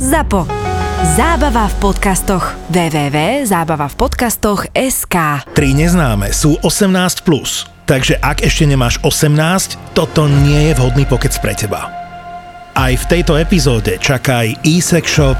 ZAPO. Zábava v podcastoch. www.zábavavpodcastoch.sk Tri neznáme sú 18+. Plus. Takže ak ešte nemáš 18, toto nie je vhodný pokec pre teba. Aj v tejto epizóde čakaj eSexShop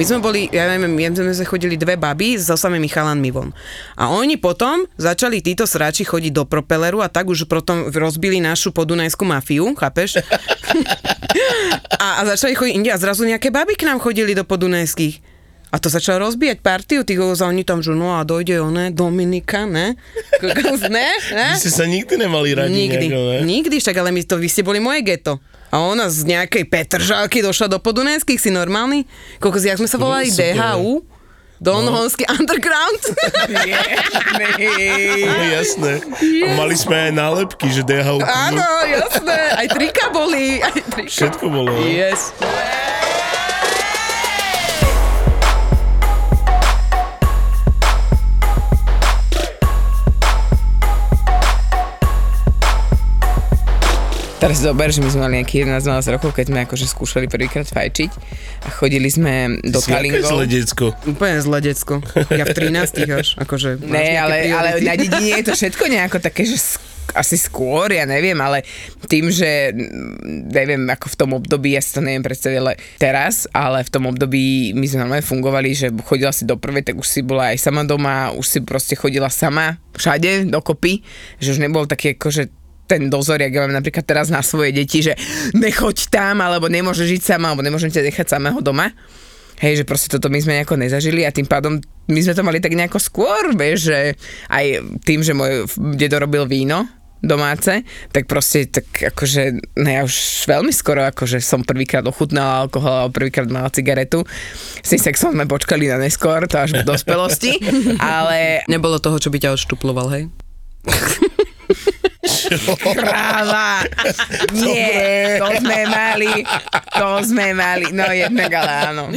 My sme boli, ja neviem, my sme sa chodili dve baby so samými chalanmi von. A oni potom začali títo sráči chodiť do propeleru a tak už potom rozbili našu podunajskú mafiu, chápeš? a, a začali chodiť inde a zrazu nejaké baby k nám chodili do podunajských. A to začalo rozbíjať partiu, tí a oni tam, že no a dojde one, Dominika, ne? Kokos, ne? ne? Vy ste sa nikdy nemali radi Nikdy, nejako, ne? nikdy, však ale my to, vy ste boli moje geto. A ona z nejakej Petržalky došla do Podunajských, si normálny? Koľko jak sme sa volali? No. DHU? Don no. Underground? No, jasné. A mali sme aj nálepky, že DHU. Áno, jasné. Aj trika boli. Aj trika. Všetko bolo. no. Yes. Teraz zober, že my sme mali nejakých 11-12 rokov, keď sme akože skúšali prvýkrát fajčiť a chodili sme do Si aké Kalingov. zlé decko. Úplne zle decko. Ja v 13 až, akože... Ne, ale, ale na dedine je to všetko nejako také, že asi skôr, ja neviem, ale tým, že mm, neviem, ako v tom období, ja si to neviem predstaviť, ale teraz, ale v tom období my sme normálne fungovali, že chodila si do prvej, tak už si bola aj sama doma, už si proste chodila sama všade dokopy, že už nebol taký akože ten dozor, jak ja mám napríklad teraz na svoje deti, že nechoď tam, alebo nemôžeš žiť sama, alebo nemôžem ťa nechať samého doma. Hej, že proste toto my sme nejako nezažili a tým pádom my sme to mali tak nejako skôr, vieš, že aj tým, že môj dedo robil víno domáce, tak proste tak akože, no ja už veľmi skoro akože som prvýkrát ochutnala alkohol alebo prvýkrát mala cigaretu. S tým sexom sme počkali na neskôr, to až v dospelosti, ale Nebolo toho, čo by ťa odštuploval, hej? Kráva! Nie, to sme mali, to sme mali, no jednak ale áno.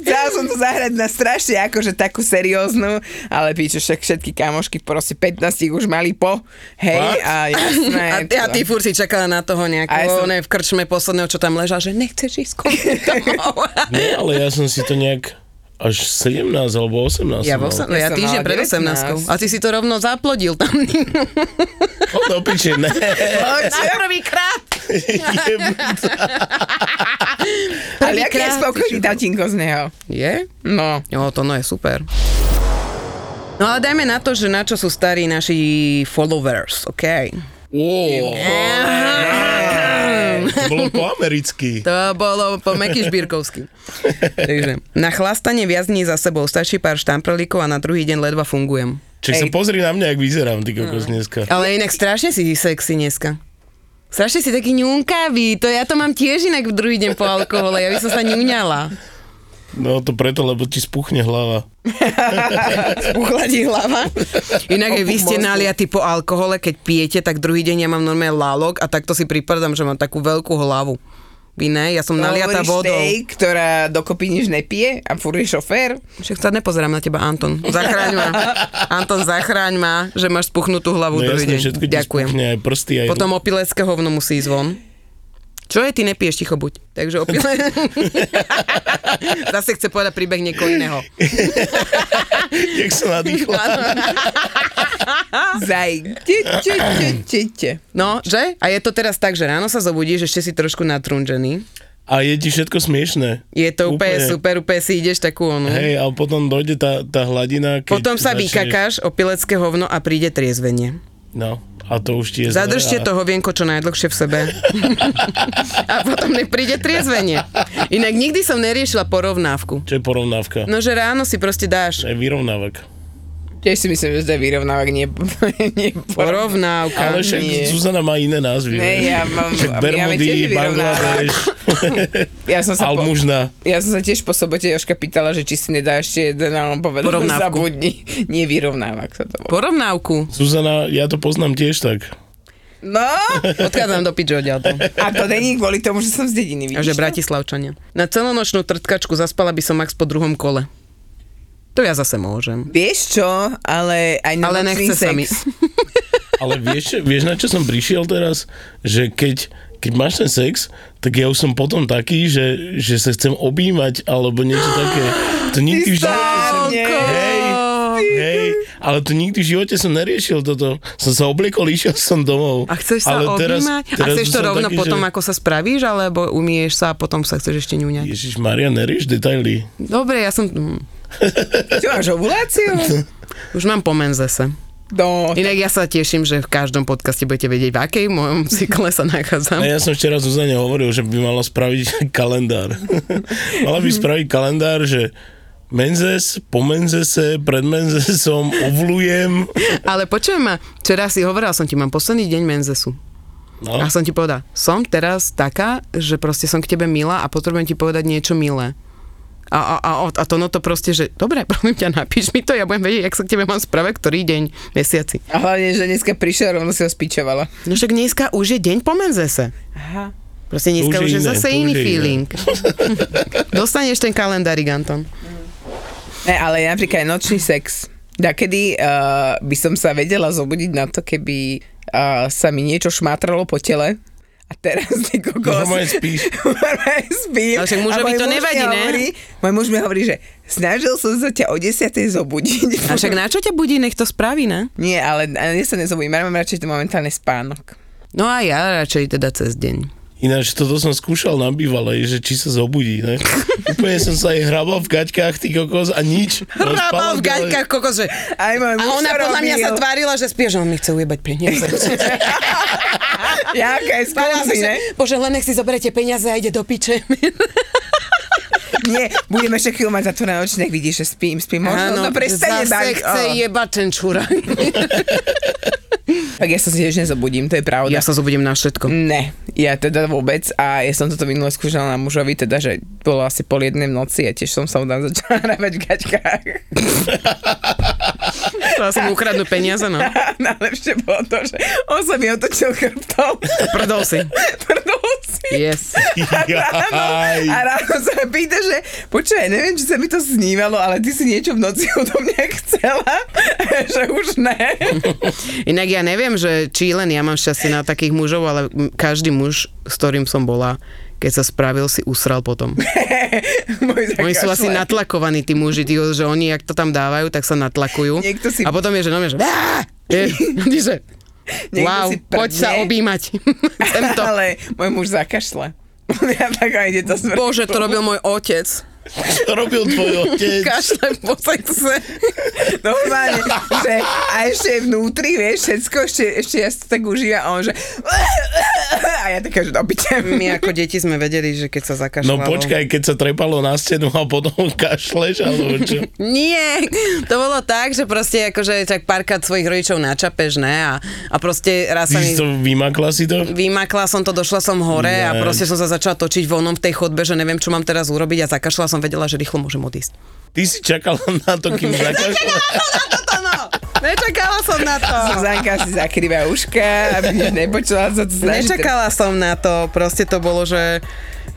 Chcela som to zahrať na strašne akože takú serióznu, ale píčo, však všetky kamošky proste 15 už mali po, hej, Fakt? a jasné. A ty, a ty furt si čakala na toho nejakého, som- ne, v krčme posledného, čo tam ležal, že nechceš ísť. Nie, ale ja som si to nejak až 17 alebo 18 Ja, mal. vo, Ja týždeň pred 19. 18 A ty si to rovno zaplodil tam. O, do piče, ne. Na prvýkrát. Ale aký je spokojný tatinko z neho? Je? No. Jo, to no je super. No ale dajme na to, že na čo sú starí naši followers, OK? To bolo po americky. To bolo po Meky Šbírkovsky. Takže na chlastanie viac dní za sebou stačí pár štamprlíkov a na druhý deň ledva fungujem. Čiže sa pozri na mňa, jak vyzerám, ty kokos dneska. Ale inak strašne si sexy dneska. Strašne si taký ňunkavý, to ja to mám tiež inak v druhý deň po alkohole, ja by som sa ňuňala. No to preto, lebo ti spuchne hlava. Uchladí hlava. Inak aj vy ste naliatí po alkohole, keď pijete, tak druhý deň ja mám normálne lálok a takto si pripadám, že mám takú veľkú hlavu. Vy ne, ja som naliata Hovoríš vodou. tej, ktorá dokopy nič nepije a furt je šofér? Však sa nepozerám na teba, Anton. Zachráň ma. Anton, zachráň ma, že máš spuchnutú hlavu No druhý jasne, deň. všetko ti Ďakujem. aj prsty, aj Potom opilecké hovno musí ísť von. Čo je, ty nepiješ, ticho buď. Takže opile... Zase chce povedať príbeh niekoho iného. Jak sa nadýchla. Zaj. No, že? A je to teraz tak, že ráno sa zobudíš, ešte si trošku natrunžený. A je ti všetko smiešné. Je to úplne, Úplne. super, úplne si ideš takú onu. Hej, a potom dojde tá, tá hladina, keď Potom sa začneš- vykakáš o pilecké hovno a príde triezvenie. No, a to už ti je Zadržte zlé a... to hovienko čo najdlhšie v sebe. a potom nech príde triezvenie. Inak nikdy som neriešila porovnávku. Čo je porovnávka? No, že ráno si proste dáš To je vyrovnávak. Tiež si myslím, že to je vyrovnávak, nie, nie Porovnávka. Ale však nie. Zuzana má iné názvy. Ne, ja mám... Však ja Bermudy, vyrovnávak. Bangladeš, Ja som sa po, Almužna. ja som sa tiež po sobote Jožka pýtala, že či si nedá ešte jeden, ale on povedal, že Porovnávku. zabudni. Nie vyrovnávak sa to volá. Porovnávku. Zuzana, ja to poznám tiež tak. No, Odchádzam do pičo odtiaľto. a to není kvôli tomu, že som z dediny, A vidíš že to? Bratislavčania. Na celonočnú trtkačku zaspala by som max po druhom kole. To ja zase môžem. Vieš čo, ale aj na Ale nechce sa sex. mi. Ale vieš, vieš, na čo som prišiel teraz? Že keď, keď máš ten sex, tak ja už som potom taký, že, že sa chcem objímať, alebo niečo také. To nikdy v. Hej, hej, ale to nikdy v živote som neriešil toto. Som sa obliekol, išiel som domov. A chceš sa ale teraz, objímať? a teraz chceš to rovno taký, potom, že... ako sa spravíš, alebo umieš sa a potom sa chceš ešte ňuňať? Ježiš Maria, nerieš detaily. Dobre, ja som... hm, Čo máš ovuláciu? Už mám po menzese. No, Inak ja sa teším, že v každom podcaste budete vedieť, v akej mojom cykle sa nachádzam. A ja som včera Zuzane hovoril, že by mala spraviť kalendár. mala by spraviť kalendár, že menzes, po menzese, pred menzesom, ovlujem. Ale počujem ma, včera si hovorila som ti, mám posledný deň menzesu. No, A som ti povedala, som teraz taká, že proste som k tebe milá a potrebujem ti povedať niečo milé. A, a, a, a to no to proste, že dobre, prosím ťa, napíš mi to, ja budem vedieť, jak sa k tebe mám správať, ktorý deň, mesiaci. a hlavne, že dneska prišiel, rovno si ho spíčovala. No však dneska už je deň po menzese. Aha. Proste dneska už už je iné, zase iný je iné. feeling. Dostaneš ten kalendárik, Anton. Ne, ale napríklad aj nočný sex. Dakedy uh, by som sa vedela zobudiť na to, keby uh, sa mi niečo šmátralo po tele. A teraz ty kokos. Normálne spíš. Spím. Ale však mužovi to muž mi nevadí, ne? Hovorí, môj muž mi hovorí, že snažil som sa ťa o 10. zobudiť. A však na čo ťa budí, nech to spraví, ne? Nie, ale, ale ja sa nezobudím. Ja mám radšej to momentálne spánok. No a ja radšej teda cez deň. Ináč toto som skúšal na bývalej, že či sa zobudí, ne? Úplne som sa aj hrabal v gaťkách, ty kokos, a nič. Hrábal v gaťkách, kokos, že... Aj môj A ona to podľa mňa sa tvárila, že spie, že on mi chce ujebať peniaze. Jaká je skúsi, ne? Bože, len nech si zoberete peniaze a ide do piče. Nie, budeme ešte chvíľu mať zatvorené oči, nech vidíš, že spím, spím. Možno to prestane zase baviť. chce Oh. jebať ten čurák. Tak ja sa tiež nezobudím, to je pravda. Ja sa zobudím na všetko. Ne, ja teda vôbec a ja som toto minule skúšala na mužovi, teda, že bolo asi pol jednej v noci a tiež som sa tam začala hrávať v gaťkách. To asi mu ukradnú peniaze, no. Najlepšie bolo to, že on sa mi otočil chrbtom. Prdol si. Prdol si. Yes. A ráno sa pýta, že počkaj, neviem, či sa mi to snívalo, ale ty si niečo v noci odo mňa chcela, že už ne. Inak ja neviem, že či len ja mám šťastie na takých mužov, ale každý muž, s ktorým som bola, keď sa spravil, si usral potom. Oni sú asi natlakovaní, tí muži, tí, že oni, jak to tam dávajú, tak sa natlakujú. Niekto si- A potom je, že no, že... "Á!" Je, že wow, poď sa objímať. Ale môj muž zakašle. ja tak ide to smrť. Bože, to robil môj otec. Čo robil tvoj otec? Kašle po sexe. Normálne, že a ešte je vnútri, vieš, všetko, ešte, ešte ja si to tak užívam a on že a ja taká, že dopičem. My ako deti sme vedeli, že keď sa zakašľalo. No počkaj, keď sa trepalo na stenu a potom kašleš, alebo čo? Nie, to bolo tak, že proste akože tak párkrát svojich rodičov načapeš, ne? A, a proste raz sa mi... to vymakla si to? Vymakla som to, došla som hore a Ne. proste som sa začala točiť vonom v tej chodbe, že neviem, čo mám teraz urobiť a zakašľala som, vedela, že rýchlo môžem odísť. Ty si čakala na to, kým zakašľa. Toto no! Nečakala som na to! Zuzanka si zakrýva uška, aby nič nepočula, to snaží. Nečakala som na to, proste to bolo, že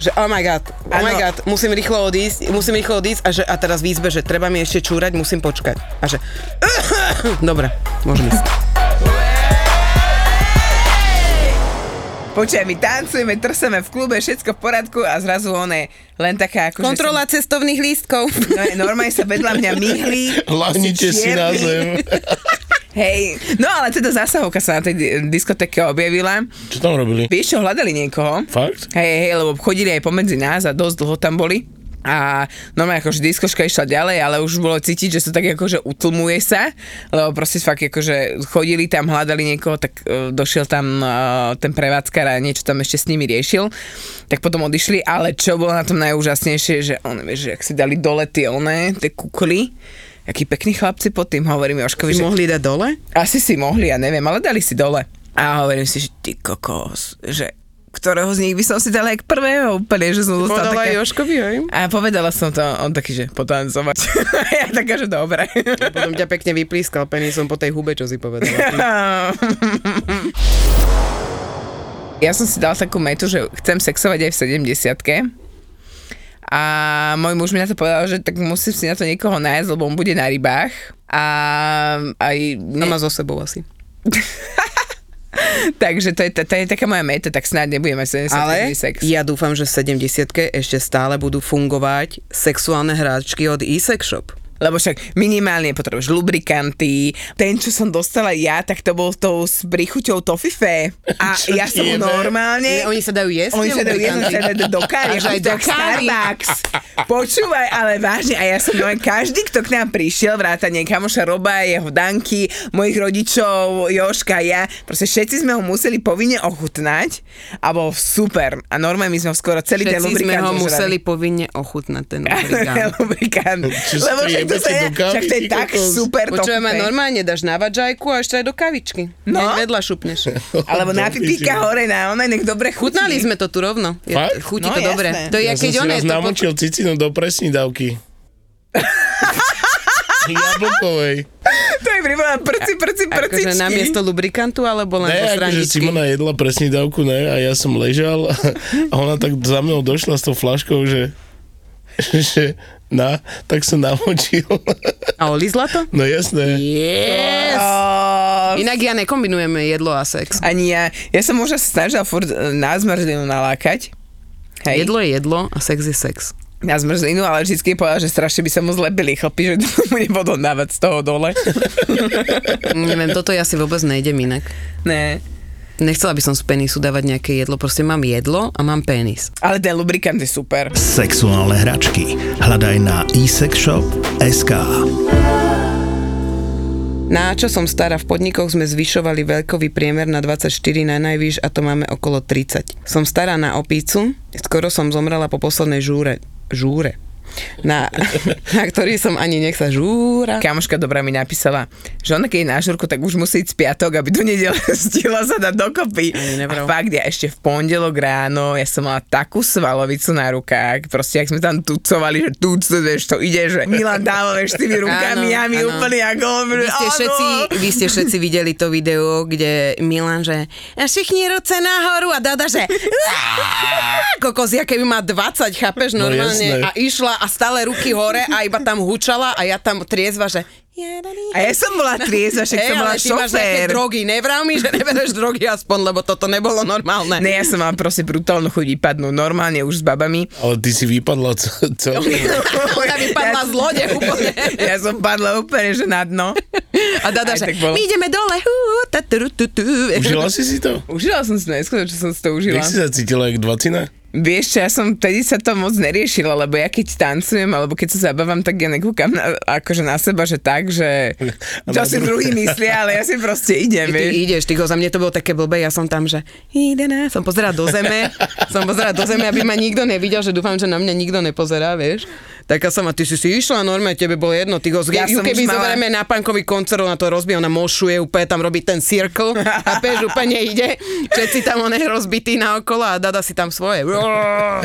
že oh my god, oh my Áno. god, musím rýchlo odísť, musím rýchlo odísť a, že, a teraz v izbe, že treba mi ešte čúrať, musím počkať. A že, dobre, môžem ísť. Počkaj, my tancujeme, trseme v klube, všetko v poriadku a zrazu on je len taká ako... Kontrola cestovných lístkov. No, normálne sa vedľa mňa myhli. Lahnite si na zem. Hej, no ale teda zásahovka sa na tej di- diskotéke objavila. Čo tam robili? Vieš čo, hľadali niekoho. Fakt? Hej, hej, lebo chodili aj pomedzi nás a dosť dlho tam boli. A normálne akože diskoška išla ďalej, ale už bolo cítiť, že to tak akože utlmuje sa, lebo proste fakt akože chodili tam, hľadali niekoho, tak uh, došiel tam uh, ten prevádzkar a niečo tam ešte s nimi riešil. Tak potom odišli, ale čo bolo na tom najúžasnejšie, že on, vieš, že ak si dali dole tie one, tie kukly, akí pekní chlapci pod tým, hovorím Joškovi, By že mohli dať dole? asi si mohli, ja neviem, ale dali si dole. A hovorím si, že ty kokos, že ktorého z nich by som si dala jak prvého úplne, že som dostala Podala také... Joškovi, hej? A povedala som to, on taký, že potancovať. ja taká, že dobre. Potom ťa pekne vyplískal penisom po tej hube, čo si povedala. ja som si dala takú metu, že chcem sexovať aj v 70 a môj muž mi na to povedal, že tak musím si na to niekoho nájsť, lebo on bude na rybách. A aj... No má so sebou asi. Takže to je, to, to je taká moja meta, tak snáď nebudeme 70 Ale sex. ja dúfam, že v 70 ešte stále budú fungovať sexuálne hráčky od e-sex shop. Lebo však minimálne potrebuješ lubrikanty. Ten, čo som dostala ja, tak to bol tou s príchuťou tofife. A Čo ja som jebe? normálne... Nie, oni sa dajú jesť? Oni sa dajú sa dajú do kávy, Až aj do kávy. Starbucks. Počúvaj, ale vážne, a ja som no, každý, kto k nám prišiel, vrátane kamoša Roba, jeho Danky, mojich rodičov, Joška, ja, proste všetci sme ho museli povinne ochutnať a bol super. A normálne my sme ho skoro celý ten Všetci sme lubrikant ho zožrali. museli povinne ochutnať, ten lubrikant. lubrikant. Lebo však to, jebete sa, do kávy, však to je tak kokos? super Počujem, a topivé. normálne dáš na vadžajku a ešte aj do kavičky. No. No. Vedľa šupneš. Alebo na pipíka hore na ona, nech dobre chutí. Chutnali sme to tu rovno. Je, Fakt? chutí No, to dobre. jasné. To je, Ja som keď si on je raz to... namočil cicinu do presní dávky. Jablkovej. To je pripomínam prci, prci, prcičky. Akože namiesto lubrikantu, alebo len Ne, zo akože? Simona jedla presní dávku, ne, a ja som ležal a ona tak za mnou došla s tou flaškou, že že na, tak som namočil. A olizla to? No jasné. Yes! Oh, Inak ja nekombinujeme jedlo a sex. ani ja. Ja som možno sa snažila furt e, na zmrzlinu nalákať. Hej. Jedlo je jedlo a sex je sex. Na zmrzlinu, ale vždycky povedal, že strašne by sa mu zlepili chlapí, že mu nebudú dávať z toho dole. Neviem, toto ja si vôbec nejdem inak. ne. Nechcela by som z penisu dávať nejaké jedlo, proste mám jedlo a mám penis. Ale ten lubrikant je super. Sexuálne hračky. Hľadaj na eSexShop.sk Na čo som stará, v podnikoch sme zvyšovali veľkový priemer na 24 na najvýš a to máme okolo 30. Som stará na opícu, skoro som zomrela po poslednej žúre. Žúre. Na, na ktorý som ani nech sa žúra. Kamoška dobrá mi napísala, že ona keď je na žurku, tak už musí ísť piatok, aby do nedele stihla sa dať dokopy. A fakt, ja ešte v pondelok ráno, ja som mala takú svalovicu na rukách, proste, ak sme tam tucovali, že tuc, vieš, to ide, že Milan dáva, vieš, tými rukami, Áno, ja mi áno. úplne ako... Vy ste, všetci, vy ste všetci videli to video, kde Milan, že všichni ruce nahoru a Dada, že kokos, ja keby má 20, chápeš, No normálne jasné. a išla a stále ruky hore a iba tam hučala a ja tam triezva, že A ja som bola triezva, však Hej, som bola ale ty máš nejaké šofér. drogy, nevrav mi, že nebereš drogy aspoň, lebo toto nebolo normálne. Ne, ja som mala proste brutálnu chuť vypadnúť, normálne už s babami. Ale ty si vypadla ce- celý. Ona vypadla z lode úplne. Ja som padla úplne, že na dno. A Dada, že my ideme dole. Užila si si to? Užila som si to, neskôr, čo som si to užila. Jak si sa cítila, jak dvacina? Vieš čo, ja som vtedy sa to moc neriešila, lebo ja keď tancujem, alebo keď sa zabávam, tak ja nekúkam na, akože na seba, že tak, že čo si druhý myslia, ale ja si proste idem, Ty vieš. ideš, ty za mne to bolo také blbé, ja som tam, že ide na, som pozerala do zeme, som pozerala do zeme, aby ma nikto nevidel, že dúfam, že na mňa nikto nepozerá, vieš. Taká som, a ty si si išla, normálne, tebe bolo jedno, ty go, Ja som keby mala- zoberieme na pankový koncert, ona to rozbije, ona mošuje, úplne tam robí ten circle a peš úplne ide, všetci tam on je rozbitý naokolo a Dada si tam svoje.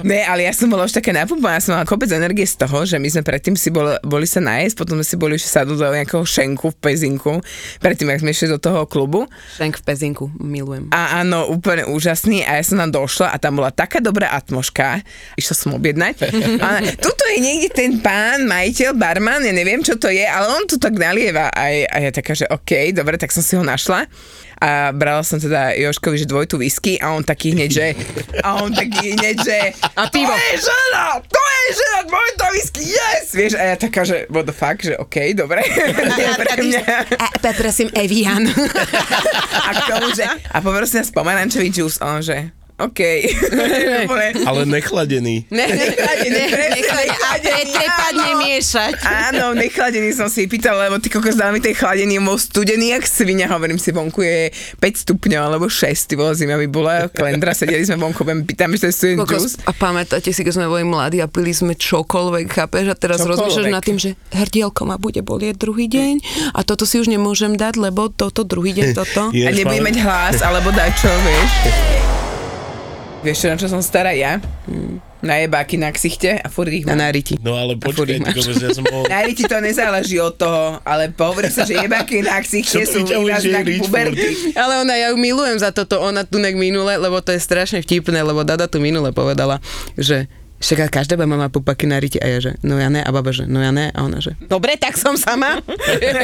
Ne, ale ja som bola už taká napumpaná, ja som mala kopec energie z toho, že my sme predtým si boli, boli sa nájsť, potom sme si boli už sadnúť do nejakého šenku v Pezinku, predtým, ak sme išli do toho klubu. Šenk v pezinku, milujem. A áno, úplne úžasný a ja som tam došla a tam bola taká dobrá atmoška, išla som objednať. A tuto je niekde ten pán, majiteľ, barman, ja neviem, čo to je, ale on tu tak nalieva a, a ja taká, že OK, dobre, tak som si ho našla a brala som teda Joškovi, že dvojtu whisky a on taký hneď, že a on taký hneď, že A pivo. To je žena, to je žena, dvojta whisky, yes! Vieš, a ja taká, že what the fuck, že OK, dobre. Nie pre mňa. A prosím, Evian. A k tomu, že, a poprosím nás pomarančový džús, on že, OK. Ale nechladený. Ne, ne, ne, Nechladený, presne, nechladený. Mi miešať. Áno, nechladený som si pýtal, lebo ty kokos dal mi ten chladený, bol studený jak svinia, hovorím si, vonku je 5 stupňov alebo 6, ty bolo zima by bola, kalendra, sedeli sme vonku, budem pýtam, že to je student juice. Kokos, a pamätáte si, keď sme boli mladí a pili sme čokoľvek, chápeš? A teraz Čokoľvek. rozmýšľaš nad tým, že hrdielko ma bude bolieť druhý deň a toto si už nemôžem dať, lebo toto druhý deň toto. A nebudem mať hlas, alebo dať čo, vieš. Vieš čo, na čo som stará ja? Na jebáky na ksichte a furt ich Na mám. náriti. No ale počkaj, ty máš. kokos, ja som bol... Na ti to nezáleží od toho, ale hovorí sa, že jebáky na ksichte sú iná znak puberty. Ale ona, ja ju milujem za toto, ona tu nek minule, lebo to je strašne vtipné, lebo Dada tu minule povedala, že však každá baba má pupaky na riti a ja že, no ja ne, a baba že, no ja ne, a ona že, dobre, tak som sama.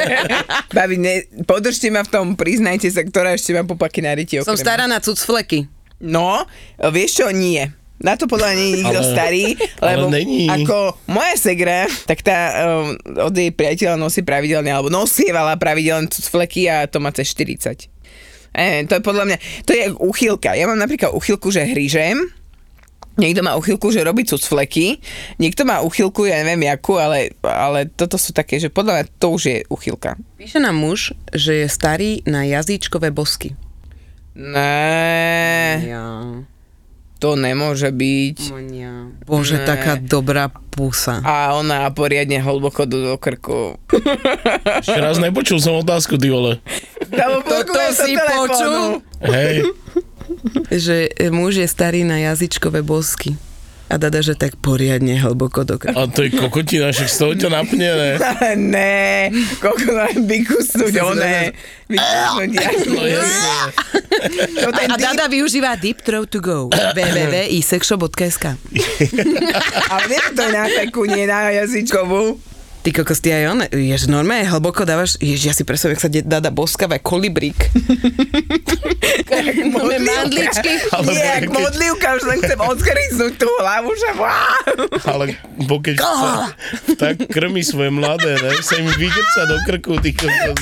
Babi, ne, podržte ma v tom, priznajte sa, ktorá ešte má pupaky na riti. som stará na cucfleky. No, vieš čo, nie. Na to podľa mňa nie je nikto Ale- starý, ale lebo není. ako moja segra, tak tá um, od jej priateľa nosí pravidelne, alebo nosievala pravidelne fleky a to má cez 40. E, to je podľa mňa, to je uchylka. Ja mám napríklad uchylku, že hryžem, Niekto má uchylku, že robí cucfleky, niekto má uchylku, ja neviem jakú, ale, ale toto sú také, že podľa mňa to už je uchylka. Píše nám muž, že je starý na jazyčkové bosky. Ne, Ja, to nemôže byť. ja. Bože, Ne. taká dobrá pusa. A ona poriadne hlboko do, do krku. Ešte raz nepočul som otázku, ty vole. Toto si počul? Hej, Že e, muž je starý na jazyčkové bosky. A Dada, že tak poriadne hlboko do krku. a to je kokotina, však z toho ťa napne, ne? ne, koľko len vykusnúť, ja. No A Dada využíva Deep Throat to go. www.isexshop.sk ale nie, to je na peku, nie na jazyčkovú. Ty kokos, ty aj on, jež normálne hlboko dávaš, jež ja si predstavujem, jak sa de- Dada boskáva kolibrík. Máme mandličky. Ale Nie, jak modlivka, už len chcem odkryznúť tú hlavu, že. Ale bo keď sa, tak krmi svoje mladé, ne? Sa im vygrca do krku, ty kokos.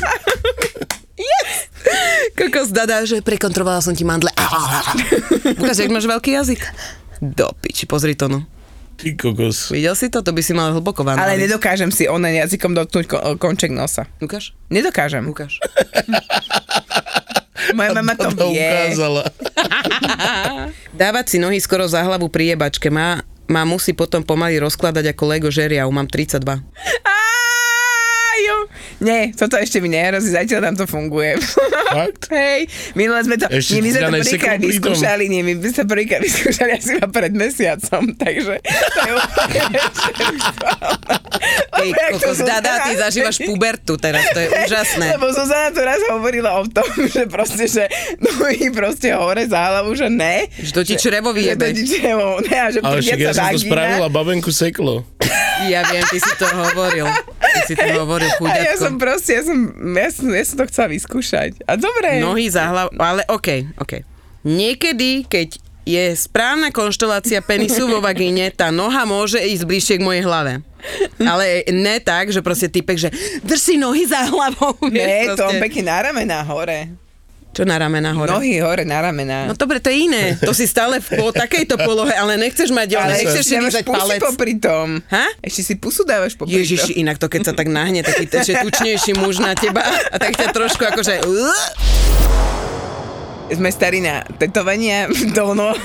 Kokos Dada, že prekontrolovala som ti mandle. Ukáž, jak máš veľký jazyk. Do piči, pozri to no. Ty kokos. Videl si to? To by si mal hlboko vám Ale nedokážem si onen jazykom dotknúť ko- konček nosa. Ukáž? Nedokážem. Ukáž. Moja mama to To vie. ukázala. Dávať si nohy skoro za hlavu pri jebačke má, má musí potom pomaly rozkladať ako Lego žeriav. Mám 32. Nie, toto ešte mi nehrozí, zatiaľ tam to funguje. Fakt? Hej, minule sme to, Ešte nie, my si sme to prvýkrát vyskúšali, nie, my sme to prvýkrát vyskúšali asi iba pred mesiacom, takže to je úplne to kokos, Dada, ty zažívaš pubertu teraz, to je úžasné. Lebo Zuzana tu raz hovorila o tom, že proste, že nohy proste hore za hlavu, že ne. Že to ti črevo Že to vyjebe. ti črevo, ne, a že Ale však ja som to vagína. spravil a babenku seklo. Ja viem, ty si to hovoril. Ty si to hovoril, A ja chuďatko. som proste, ja som, ja som, ja som to chcela vyskúšať. A dobre. Nohy za hlavu, ale okej, okej. Niekedy, keď je správna konštelácia penisu vo vagíne, tá noha môže ísť bližšie k mojej hlave. Ale ne tak, že proste typek, že drž si nohy za hlavou. Ne, vieš, to on pekne na ramená hore. Čo na ramena hore? Nohy hore na ramená. No dobre, to je iné. To si stále v po takejto polohe, ale nechceš mať, ale nechceš si dávaš palec. popri tom. Ha? Ešte si pusu dávaš popri tom. Ježiši, inak to keď sa tak nahne, taký te- že tučnejší muž na teba a tak ťa trošku akože... Sme starí na tetovania, to ono.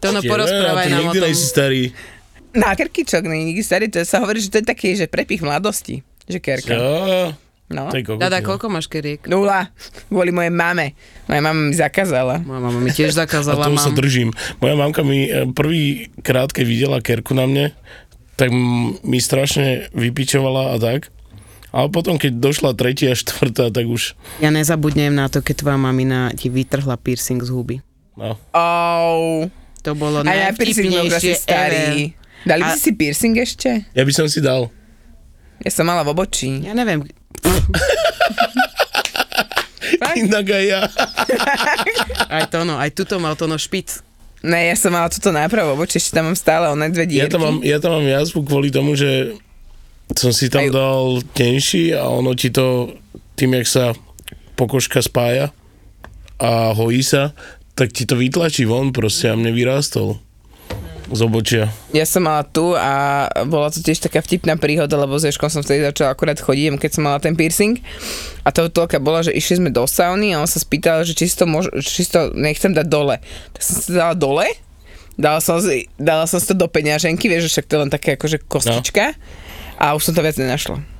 To no Tie, porozprávaj nám o nikdy tom. nejsi starý. Na krkičok, nie nikdy starý, to sa hovorí, že to je taký, že prepich mladosti. Že kerka. Jo, No. kokotina. Dada, koľko máš keriek? Nula. Kvôli mojej mame. Moja mama mi zakázala. Moja mama mi tiež A zakázala, tomu sa mám. držím. Moja mamka mi e, prvý krát, keď videla kerku na mne, tak mi strašne vypičovala a tak. Ale potom, keď došla tretia a štvrtá, tak už... Ja nezabudnem na to, keď tvoja mamina ti vytrhla piercing z huby. No. Oh. To bolo A ja piercing bol asi starý. Dali A- by si piercing ešte? Ja by som si dal. Ja som mala v obočí. Ja neviem. Inak aj ja. Aj to no, aj tuto mal to no špic. Ne, ja som mala toto nápravo v obočí, ešte tam mám stále oné dve Ja dierky. tam, mám, ja tam mám jazvu kvôli tomu, že som si tam Aj- dal tenší a ono ti to, tým jak sa pokožka spája a hojí sa, tak ti to vytlačí von proste a mne vyrástol. Z obočia. Ja som mala tu a bola to tiež taká vtipná príhoda, lebo s Ježkom som vtedy začala akurát chodiť, keď som mala ten piercing. A to toľka bola, že išli sme do sauny a on sa spýtal, že či si to, môž, či si to nechcem dať dole. Tak som to dala dole, dala som, si, dala som si to do peňaženky, vieš, že však to je len také akože kostička. A už som to viac nenašla.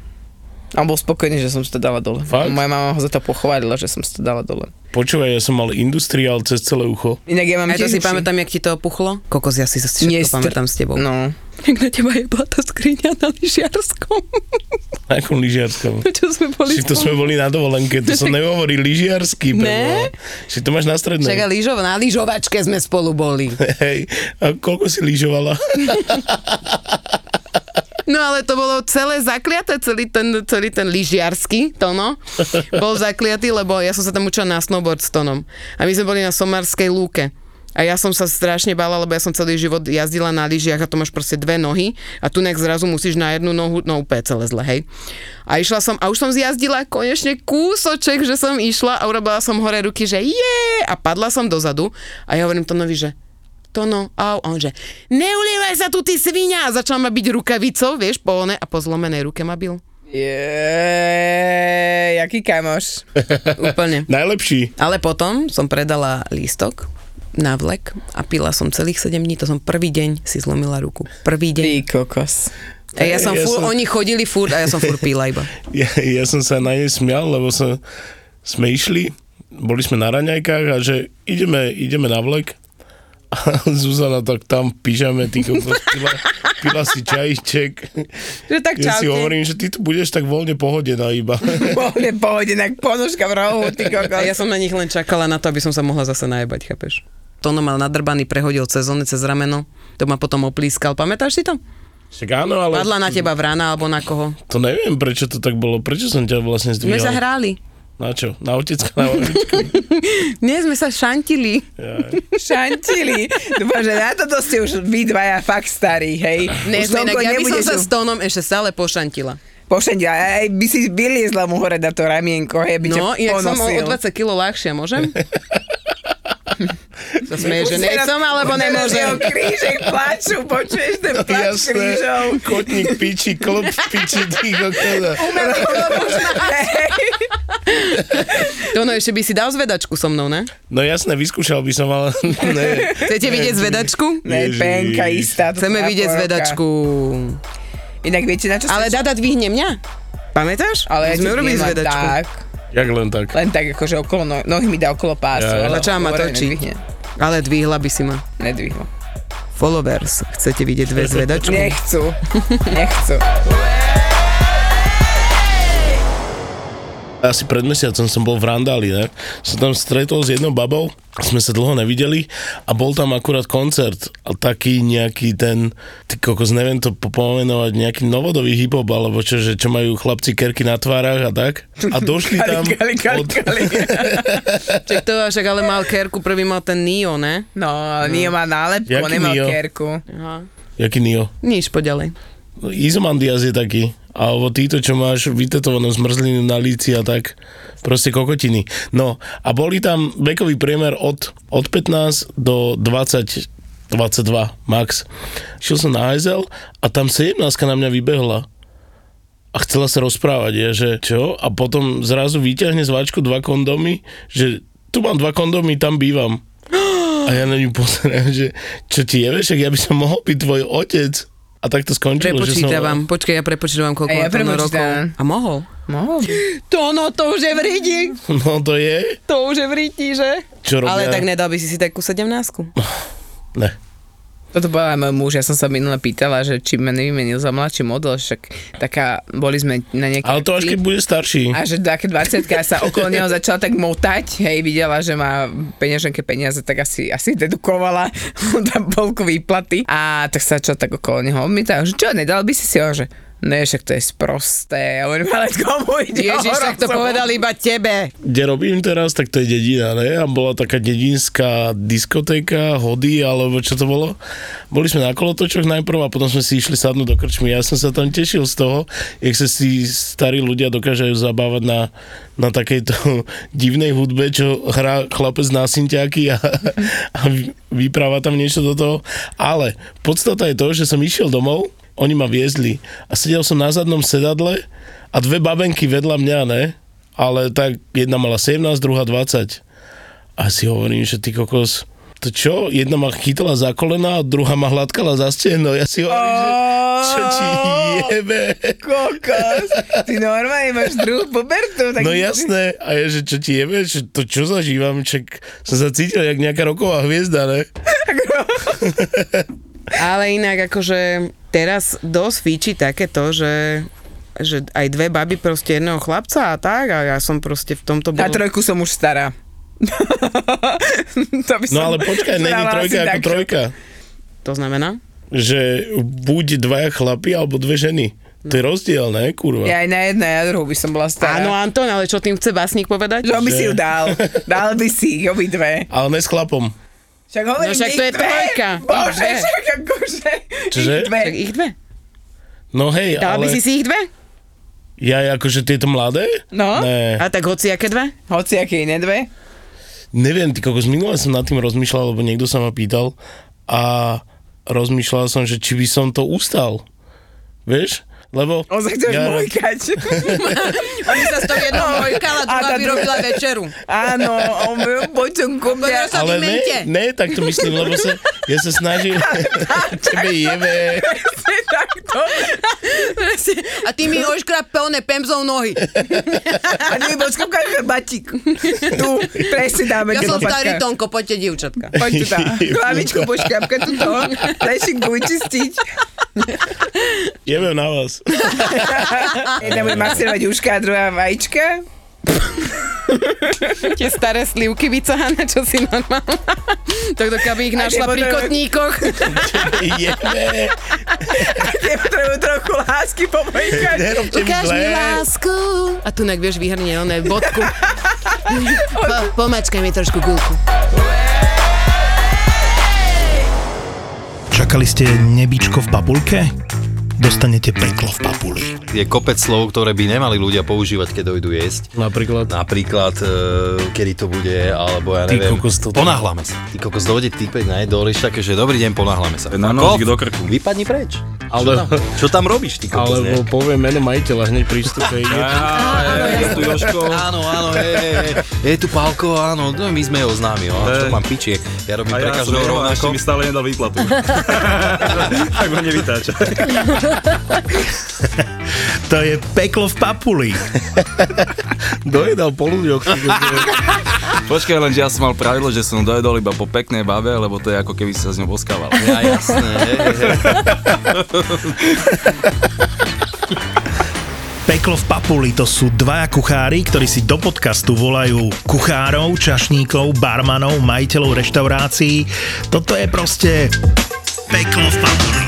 A bol spokojný, že som si to dala dole. Fakt? Moja mama ho za to pochválila, že som si to dala dole. Počúvaj, ja som mal industriál cez celé ucho. Inak ja mám to tiež si pamätám, jak ti to opuchlo. Kokos, ja si sa všetko Nie, str- pamätám s tebou. No. Jak na teba je bola tá skriňa na lyžiarskom. Na akom lyžiarskom? Čo sme boli Či to sme boli na dovolenke, to som nehovorí lyžiarsky. Ne? Či to máš na strednej. aj lyžov, na lyžovačke sme spolu boli. Hej, a koľko si lyžovala? No ale to bolo celé zakliaté, celý ten, celý ten lyžiarsky Tono bol zakliatý, lebo ja som sa tam učila na snowboard s Tonom. A my sme boli na Somárskej lúke. A ja som sa strašne bála, lebo ja som celý život jazdila na lyžiach a to máš proste dve nohy a tu nejak zrazu musíš na jednu nohu, no úplne celé zle, hej. A išla som, a už som zjazdila konečne kúsoček, že som išla a urobila som hore ruky, že je a padla som dozadu a ja hovorím Tonovi, že Tono, au, a on že, neulievaj sa tu, ty svinia! A začal ma byť rukavicou, vieš, po one, a po zlomenej ruke ma bil. Je, jaký kamoš. Úplne. Najlepší. Ale potom som predala lístok na vlek a pila som celých 7 dní, to som prvý deň si zlomila ruku. Prvý deň. Ty kokos. A ja som Ja fur, som- oni chodili furt a ja som furt pila iba. Ja, ja som sa na nej smial, lebo sa, sme išli, boli sme na raňajkách a že ideme, ideme na vlek. A Zuzana tak tam v pyžame, ty pila, pila si čajíček. Že tak Ja si hovorím, že ty tu budeš tak voľne pohodená iba. Pohode, pohode, tak ponožka v rohu, ty kokos. ja som na nich len čakala na to, aby som sa mohla zase najebať, chápeš? Tono mal nadrbaný, prehodil sezóny cez rameno, to ma potom oplískal. Pamätáš si to? Však áno, ale Padla na teba vrana alebo na koho? to neviem, prečo to tak bolo. Prečo som ťa vlastne My sa zdvíhal? hráli. Na čo? Na otecka, na babičku? Nie, sme sa šantili. Šantili. Dúfam, že na toto ste už vy dvaja fakt starí, hej. Ne, Už inak, ja by som sa s Tónom ešte stále pošantila. Pošendia, aj by si vyliezla mu hore na to ramienko, hej, by ťa No, inak som o, o ponosil. 20 kg ľahšia, môžem? sa smeje, že nechcem, alebo nemôžem. Jeho krížek plaču, počuješ ten plač Jasné. krížov. Kotník piči, v piči, ty kokos. Tono, ešte by si dal zvedačku so mnou, ne? No jasné, vyskúšal by som, ale ne. Chcete vidieť zvedačku? Ne, Ježiš. penka istá. to Chceme vidieť porovka. zvedačku. Inak viete, na čo Ale. Dada dvihne mňa. Pamätáš? Ale ja sme urobili zvedačku. tak. Jak len tak. Len tak, akože okolo no- nohy mi dá okolo pásu. Ja, ja. ale Začala ma točiť. Ale dvihla by si ma. Nedvihla. Followers, chcete vidieť dve zvedačku? Nechcú. Nechcú. Asi pred mesiacom som bol v Randáli, ne? Som tam stretol s jednou babou, sme sa dlho nevideli a bol tam akurát koncert a taký nejaký ten, ty kokos, neviem to po- pomenovať, nejaký novodový hip-hop, alebo čo, že čo majú chlapci kerky na tvárach a tak. A došli tam Kali, kali, od... kali. Čak to však ale mal kerku, prvý mal ten Nio, ne? No, Nio má nálepku, Jaký nemal Nio? kerku. Aha. Jaký Nio? Nič, poďalej. No, Izomandias je taký. Alebo títo, čo máš vytetovanú zmrzlinu na líci a tak. Proste kokotiny. No a boli tam vekový priemer od, od 15 do 20 22 max. Šiel som na Hezel a tam 17 na mňa vybehla a chcela sa rozprávať, ja, že čo? A potom zrazu vyťahne z váčku dva kondomy, že tu mám dva kondomy, tam bývam. A ja na ňu pozerám, že čo ti je, vieš, ak ja by som mohol byť tvoj otec. A tak to skončilo, že som... Prepočítavam. Počkaj, ja prepočítavam, koľko A ja rokov. A mohol. Mohol. Tono, to už je v riti. No to je. To už je v riti, že? Čo robia? Ale tak nedal by si si takú 17 Ne. Toto bola aj môj muž, ja som sa minule pýtala, že či ma nevymenil za mladší model, však taká, boli sme na nejakej... Ale to až keď bude starší. A že také 20 sa okolo neho začala tak motať, hej, videla, že má peňaženke peniaze, tak asi, asi dedukovala tam polku výplaty. A tak sa čo tak okolo neho odmietala, že čo, nedal by si si ho, že Ne, však to je sprosté. Ja hovorím, ale komu ide Ježiš, tak to povedal iba tebe. Kde robím teraz, tak to je dedina, ne? A bola taká dedinská diskotéka, hody, alebo čo to bolo. Boli sme na kolotočoch najprv a potom sme si išli sadnúť do krčmy. Ja som sa tam tešil z toho, jak sa si starí ľudia dokážajú zabávať na, na takejto divnej hudbe, čo hrá chlapec na synťáky a, a vy- vypráva tam niečo do toho. Ale podstata je to, že som išiel domov, oni ma viezli a sedel som na zadnom sedadle a dve babenky vedľa mňa, ne? Ale tak jedna mala 17, druhá 20. A si hovorím, že ty kokos, to čo? Jedna ma chytala za kolena a druhá ma hladkala za steno. Ja si hovorím, že čo ti jebe? Kokos, ty normálne máš druhú pubertu. Tak No jasné. A ja, že čo ti jebe? Čo, to čo zažívam? Čak som sa cítil jak nejaká roková hviezda, ne? Ale inak akože teraz dosť fíči takéto, že že aj dve baby proste jedného chlapca a tak a ja som proste v tomto Na bol... trojku som už stará. to by No ale počkaj, není trojka ako tak, trojka. To znamená? Že buď dvaja chlapi, alebo dve ženy. To je rozdiel, ne, kurva? Ja aj na jednej, na druhú by som bola stará. Áno, Anton, ale čo tým chce básnik povedať? Že on by si ju dal. Dal by si ich obidve. Ale ne s chlapom. Však hovorím, No však to je dve. trojka. Bože, Ich dve. však akože. Čože? Ich dve. Tak ich dve. No hej, Dala ale... by si si ich dve? Ja akože tieto mladé? No, Ne. A tak hoci aké dve? hoci aké iné dve. Neviem, ty kokos, minule som nad tým rozmýšľal, lebo niekto sa ma pýtal a rozmýšľal som, že či by som to ustal. Vieš? Lebo... On sa chceš ja- mojkať. Oni sa s tou jednou mojkala, A tá druhá druhá- vyrobila večeru. Áno, on by poď som ku mňa. Ale ne, ne, tak to myslím, lebo sa, ja sa snažím... Tebe jebe. takto. A ty mi oškrap plné pemzou nohy. A ty mi počkaj, batík. Tu, presne dáme. Ja som starý Tonko, poďte dievčatka. Poď tu dá. Hlavičku poškrapka tu to. Lešinku vyčistiť. Jebem na vás. Jedna bude masírovať uška a druhá vajíčka. Tie staré slivky vycahané, čo si normálna. Tak to keby ich našla pri kotníkoch. Jebe. Tie potrebujú trochu lásky. Nerobte mi Ukáž mi lásku. A tu nak vieš vyhrnie oné bodku. po, pomačkaj mi trošku gulku. Čakali ste nebičko v papulke? Dostanete peklo v papuli. Je kopec slov, ktoré by nemali ľudia používať, keď dojdú jesť. Napríklad. Napríklad, e, kedy to bude, alebo ja Ty neviem. kokos, toto- Ponáhľame sa. Ty kokos, dojde typek na jedol, také, že dobrý deň, ponáhľame sa. Na nožík do krku. Vypadni preč. Ale, Čo tam robíš, ty kokos, alebo ne? poviem meno majiteľa hneď prístupe. Je tu. Áno, áno, hej, hej, hej. Je tu Pálko, áno, no, my sme ho známi, Hej. to mám pičie. Ja robím A pre ja každého jeho a ešte rovnako. mi stále nedal výplatu. tak ma nevytáča. To je peklo v papuli. Dojedal po ľuďoch. Počkaj, lenže ja som mal pravidlo, že som dojedol iba po peknej babe, lebo to je ako keby sa s ňou boskával. Ja, jasné. Peklo v papuli to sú dvaja kuchári, ktorí si do podcastu volajú kuchárov, čašníkov, barmanov, majiteľov reštaurácií. Toto je proste peklo v papuli.